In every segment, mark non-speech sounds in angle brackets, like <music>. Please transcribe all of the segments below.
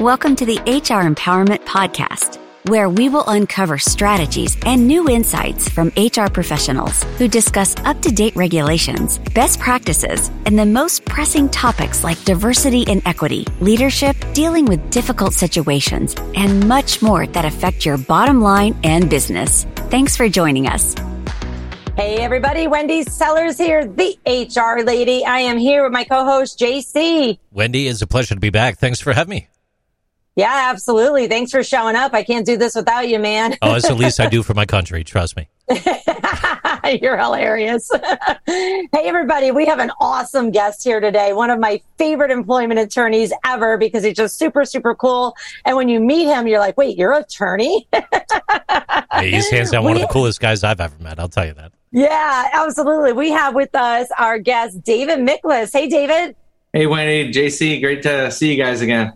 Welcome to the HR Empowerment Podcast, where we will uncover strategies and new insights from HR professionals who discuss up to date regulations, best practices, and the most pressing topics like diversity and equity, leadership, dealing with difficult situations, and much more that affect your bottom line and business. Thanks for joining us. Hey, everybody. Wendy Sellers here, the HR lady. I am here with my co host, JC. Wendy, it's a pleasure to be back. Thanks for having me. Yeah, absolutely. Thanks for showing up. I can't do this without you, man. oh, it's the least I do <laughs> for my country. Trust me. <laughs> You're hilarious. <laughs> hey, everybody. We have an awesome guest here today. One of my favorite employment attorneys ever because he's just super, super cool. And when you meet him, you're like, wait, you're an attorney? hey, he's hands down one of the coolest guys I've ever met. I'll tell you that. Yeah, absolutely. We have with us our guest, David Miklas. Hey, David. Hey, Wendy, JC. Great to see you guys again.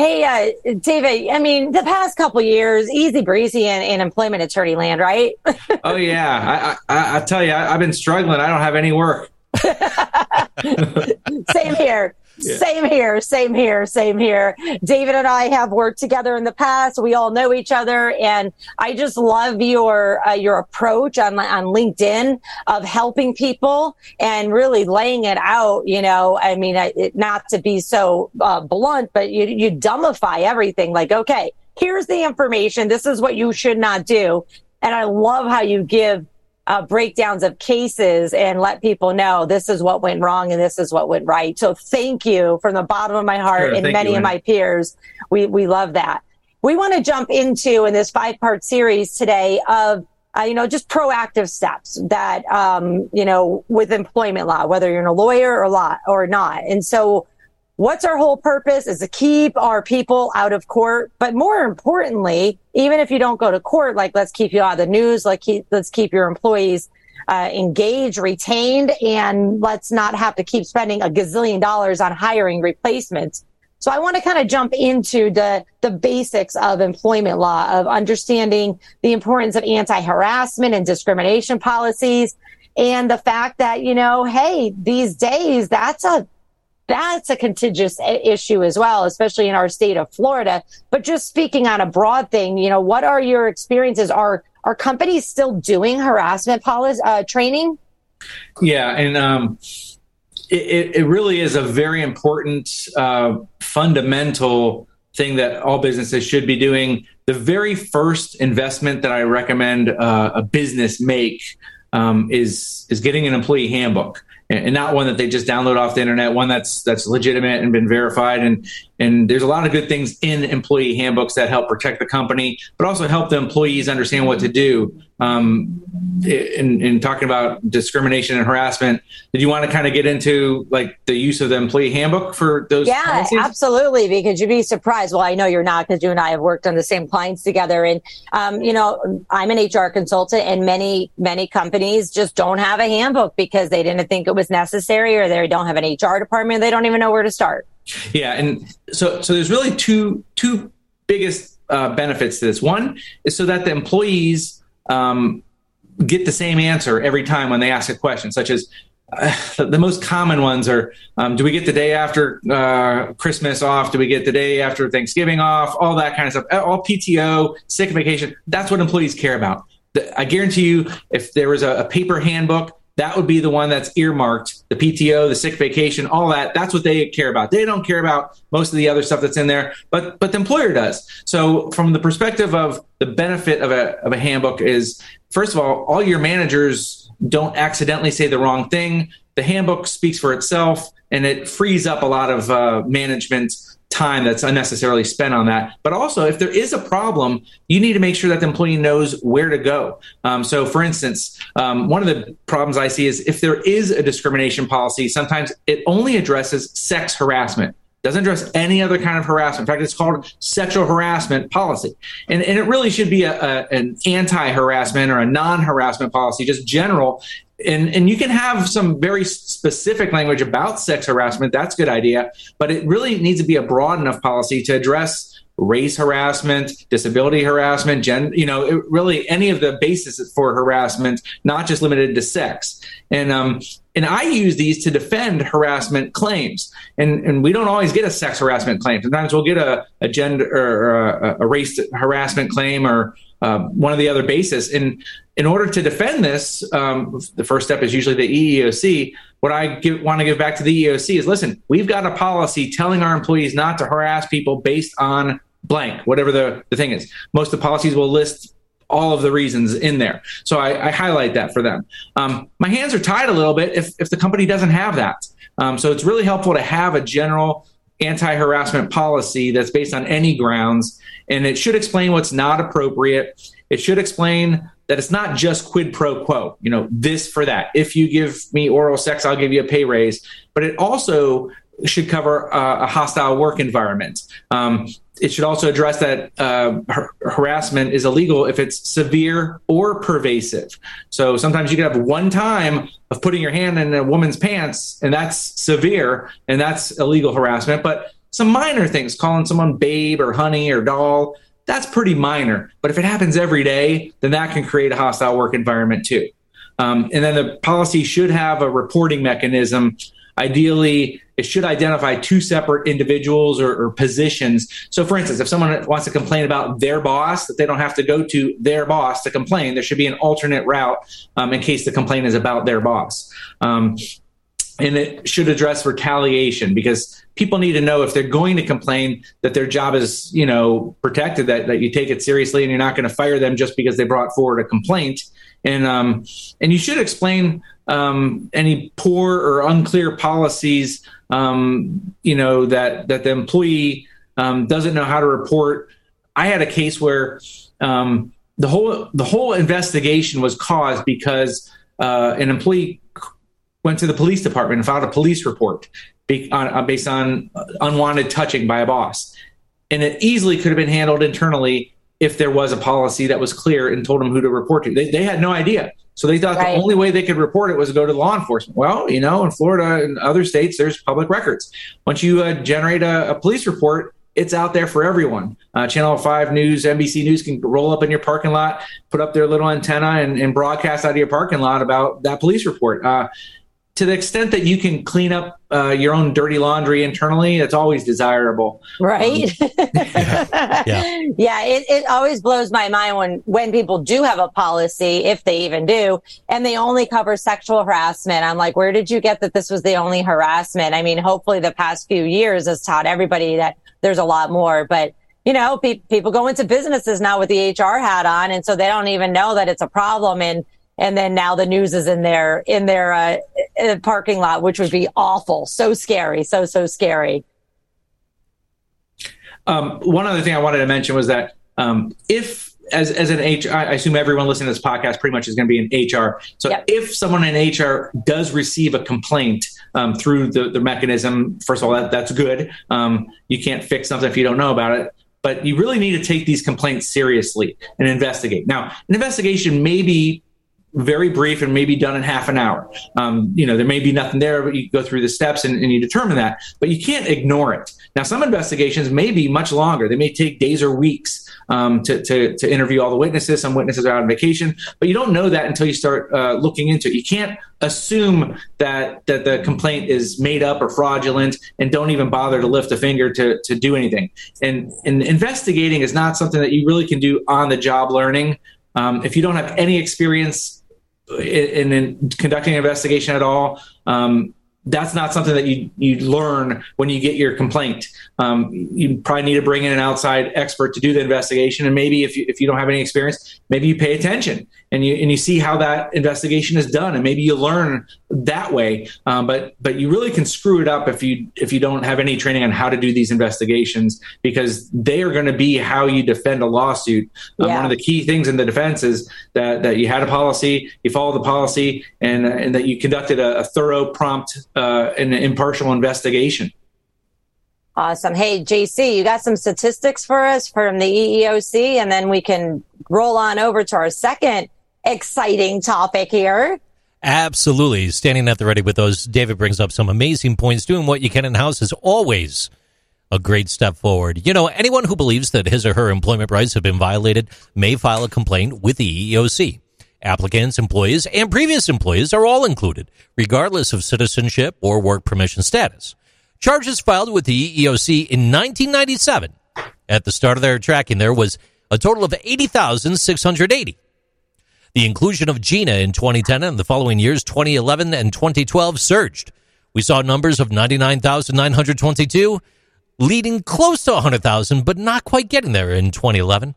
Hey, uh, David, I mean, the past couple years, easy breezy in, in employment attorney land, right? <laughs> oh, yeah. I, I, I tell you, I, I've been struggling. I don't have any work. <laughs> Same here. Yeah. Same here, same here, same here. David and I have worked together in the past. We all know each other, and I just love your uh, your approach on on LinkedIn of helping people and really laying it out. You know, I mean, it, not to be so uh, blunt, but you you dumbify everything. Like, okay, here's the information. This is what you should not do. And I love how you give uh, breakdowns of cases and let people know this is what went wrong and this is what went right. So thank you from the bottom of my heart sure, and many you, of my peers. We, we love that. We want to jump into in this five part series today of uh, you know, just proactive steps that, um, you know, with employment law, whether you're a lawyer or law or not. And so what's our whole purpose is to keep our people out of court. But more importantly, even if you don't go to court, like let's keep you out of the news, like keep, let's keep your employees uh, engaged, retained, and let's not have to keep spending a gazillion dollars on hiring replacements. So I want to kind of jump into the, the basics of employment law, of understanding the importance of anti-harassment and discrimination policies and the fact that, you know, hey, these days that's a that's a contentious issue as well, especially in our state of Florida. But just speaking on a broad thing, you know, what are your experiences? Are are companies still doing harassment policy uh, training? Yeah, and um, it, it really is a very important uh, fundamental thing that all businesses should be doing. The very first investment that I recommend uh, a business make um, is is getting an employee handbook and not one that they just download off the internet, one that's that's legitimate and been verified. And and there's a lot of good things in employee handbooks that help protect the company, but also help the employees understand what to do. Um, in, in talking about discrimination and harassment, did you want to kind of get into like the use of the employee handbook for those? Yeah, policies? absolutely. Because you'd be surprised. Well, I know you're not because you and I have worked on the same clients together. And, um, you know, I'm an HR consultant and many, many companies just don't have a handbook because they didn't think it was necessary or they don't have an HR department. They don't even know where to start. Yeah. And so, so there's really two, two biggest uh, benefits to this. One is so that the employees, um, get the same answer every time when they ask a question, such as uh, the most common ones are um, do we get the day after uh, Christmas off? Do we get the day after Thanksgiving off? All that kind of stuff. All PTO, sick vacation. That's what employees care about. I guarantee you, if there was a, a paper handbook that would be the one that's earmarked the PTO, the sick vacation, all that. That's what they care about. They don't care about most of the other stuff that's in there, but but the employer does. So from the perspective of the benefit of a of a handbook is first of all, all your managers don't accidentally say the wrong thing. The handbook speaks for itself, and it frees up a lot of uh, management time that's unnecessarily spent on that. But also, if there is a problem, you need to make sure that the employee knows where to go. Um, so, for instance, um, one of the problems I see is if there is a discrimination policy, sometimes it only addresses sex harassment. Doesn't address any other kind of harassment. In fact, it's called sexual harassment policy. And, and it really should be a, a an anti harassment or a non harassment policy, just general and and you can have some very specific language about sex harassment that's a good idea but it really needs to be a broad enough policy to address race harassment, disability harassment, gen, you know, it, really any of the basis for harassment, not just limited to sex. And um, and I use these to defend harassment claims. And and we don't always get a sex harassment claim. Sometimes we'll get a, a gender or a, a race harassment claim or uh, one of the other bases. And in order to defend this, um, the first step is usually the EEOC. What I give, want to give back to the EEOC is listen, we've got a policy telling our employees not to harass people based on blank, whatever the, the thing is. Most of the policies will list all of the reasons in there. So I, I highlight that for them. Um, my hands are tied a little bit if, if the company doesn't have that. Um, so it's really helpful to have a general anti harassment policy that's based on any grounds. And it should explain what's not appropriate. It should explain that it's not just quid pro quo, you know, this for that. If you give me oral sex, I'll give you a pay raise. But it also should cover uh, a hostile work environment. Um, it should also address that uh, har- harassment is illegal if it's severe or pervasive. So sometimes you can have one time of putting your hand in a woman's pants, and that's severe, and that's illegal harassment. But some minor things, calling someone babe or honey or doll, that's pretty minor. But if it happens every day, then that can create a hostile work environment too. Um, and then the policy should have a reporting mechanism Ideally, it should identify two separate individuals or, or, positions. So, for instance, if someone wants to complain about their boss, that they don't have to go to their boss to complain. There should be an alternate route um, in case the complaint is about their boss. Um, and it should address retaliation because people need to know if they're going to complain that their job is you know protected that, that you take it seriously and you're not going to fire them just because they brought forward a complaint and um, and you should explain um, any poor or unclear policies, um, you know, that that the employee um, doesn't know how to report. I had a case where um, the whole the whole investigation was caused because uh, an employee went to the police department and filed a police report uh, based on unwanted touching by a boss, and it easily could have been handled internally if there was a policy that was clear and told them who to report to. They, they had no idea. So they thought right. the only way they could report it was to go to law enforcement. Well, you know, in Florida and other states, there's public records. Once you uh, generate a, a, police report, it's out there for everyone. Uh, Channel 5 News, NBC News can roll up in your parking lot, put up their little antenna, and, and broadcast out of your parking lot about that police report. Uh, to the extent that you can clean up uh, your own dirty laundry internally, it's always desirable. Right. Um, yeah. yeah. <laughs> yeah it, it always blows my mind when, when people do have a policy, if they even do, and they only cover sexual harassment. I'm like, where did you get that this was the only harassment? I mean, hopefully the past few years has taught everybody that there's a lot more, but you know, pe- people go into businesses now with the HR hat on, and so they don't even know that it's a problem. And and then now the news is in their in their uh, parking lot, which would be awful. So scary, so so scary. Um, one other thing I wanted to mention was that um, if as as an HR, I assume everyone listening to this podcast pretty much is going to be in HR. So yep. if someone in HR does receive a complaint um, through the, the mechanism, first of all, that, that's good. Um, you can't fix something if you don't know about it. But you really need to take these complaints seriously and investigate. Now, an investigation may be very brief and maybe done in half an hour. Um, you know, there may be nothing there, but you go through the steps and, and, you determine that. But you can't ignore it. Now, some investigations may be much longer. They may take days or weeks um, to, to, to, interview all the witnesses. Some witnesses are out on vacation, but you don't know that until you start uh, looking into it. You can't assume that that the complaint is made up or fraudulent and don't even bother to lift a finger to, to do anything. And, and investigating is not something that you really can do on the job learning. Um, if you don't have any experience in, in conducting an investigation at all, um, that's not something that you you learn when you get your complaint. Um, you probably need to bring in an outside expert to do the investigation, and maybe if you, if you don't have any experience, maybe you pay attention and you and you see how that investigation is done, and maybe you learn that way. Um, but but you really can screw it up if you if you don't have any training on how to do these investigations because they are going to be how you defend a lawsuit. Um, yeah. One of the key things in the defense is that that you had a policy, you followed the policy, and and that you conducted a, a thorough, prompt, uh, Uh, and impartial investigation. Awesome. Hey, JC, you got some statistics for us from the EEOC, and then we can roll on over to our second exciting topic here. Absolutely. Standing at the ready with those. David brings up some amazing points. Doing what you can in house is always a great step forward. You know, anyone who believes that his or her employment rights have been violated may file a complaint with the EEOC. Applicants, employees, and previous employees are all included, regardless of citizenship or work permission status. Charges filed with the EEOC in 1997. At the start of their tracking, there was a total of 80,680. The inclusion of GINA in 2010 and the following years, 2011 and 2012, surged. We saw numbers of 99,922, leading close to 100,000, but not quite getting there in 2011.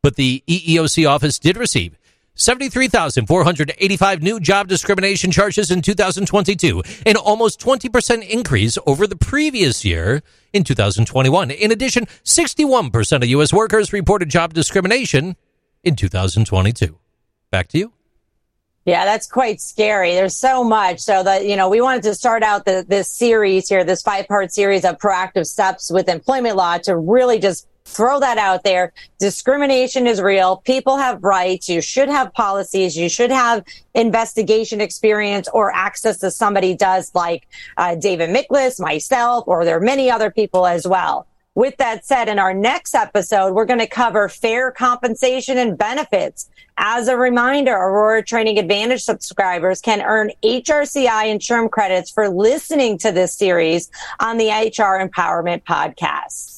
But the EEOC office did receive 73,485 new job discrimination charges in 2022, an almost 20% increase over the previous year in 2021. In addition, 61% of U.S. workers reported job discrimination in 2022. Back to you. Yeah, that's quite scary. There's so much. So that, you know, we wanted to start out the, this series here, this five part series of proactive steps with employment law to really just throw that out there. Discrimination is real. People have rights. You should have policies. You should have investigation experience or access to somebody does like uh, David Miklas, myself, or there are many other people as well. With that said, in our next episode, we're going to cover fair compensation and benefits. As a reminder, Aurora Training Advantage subscribers can earn HRCI and credits for listening to this series on the HR Empowerment Podcast.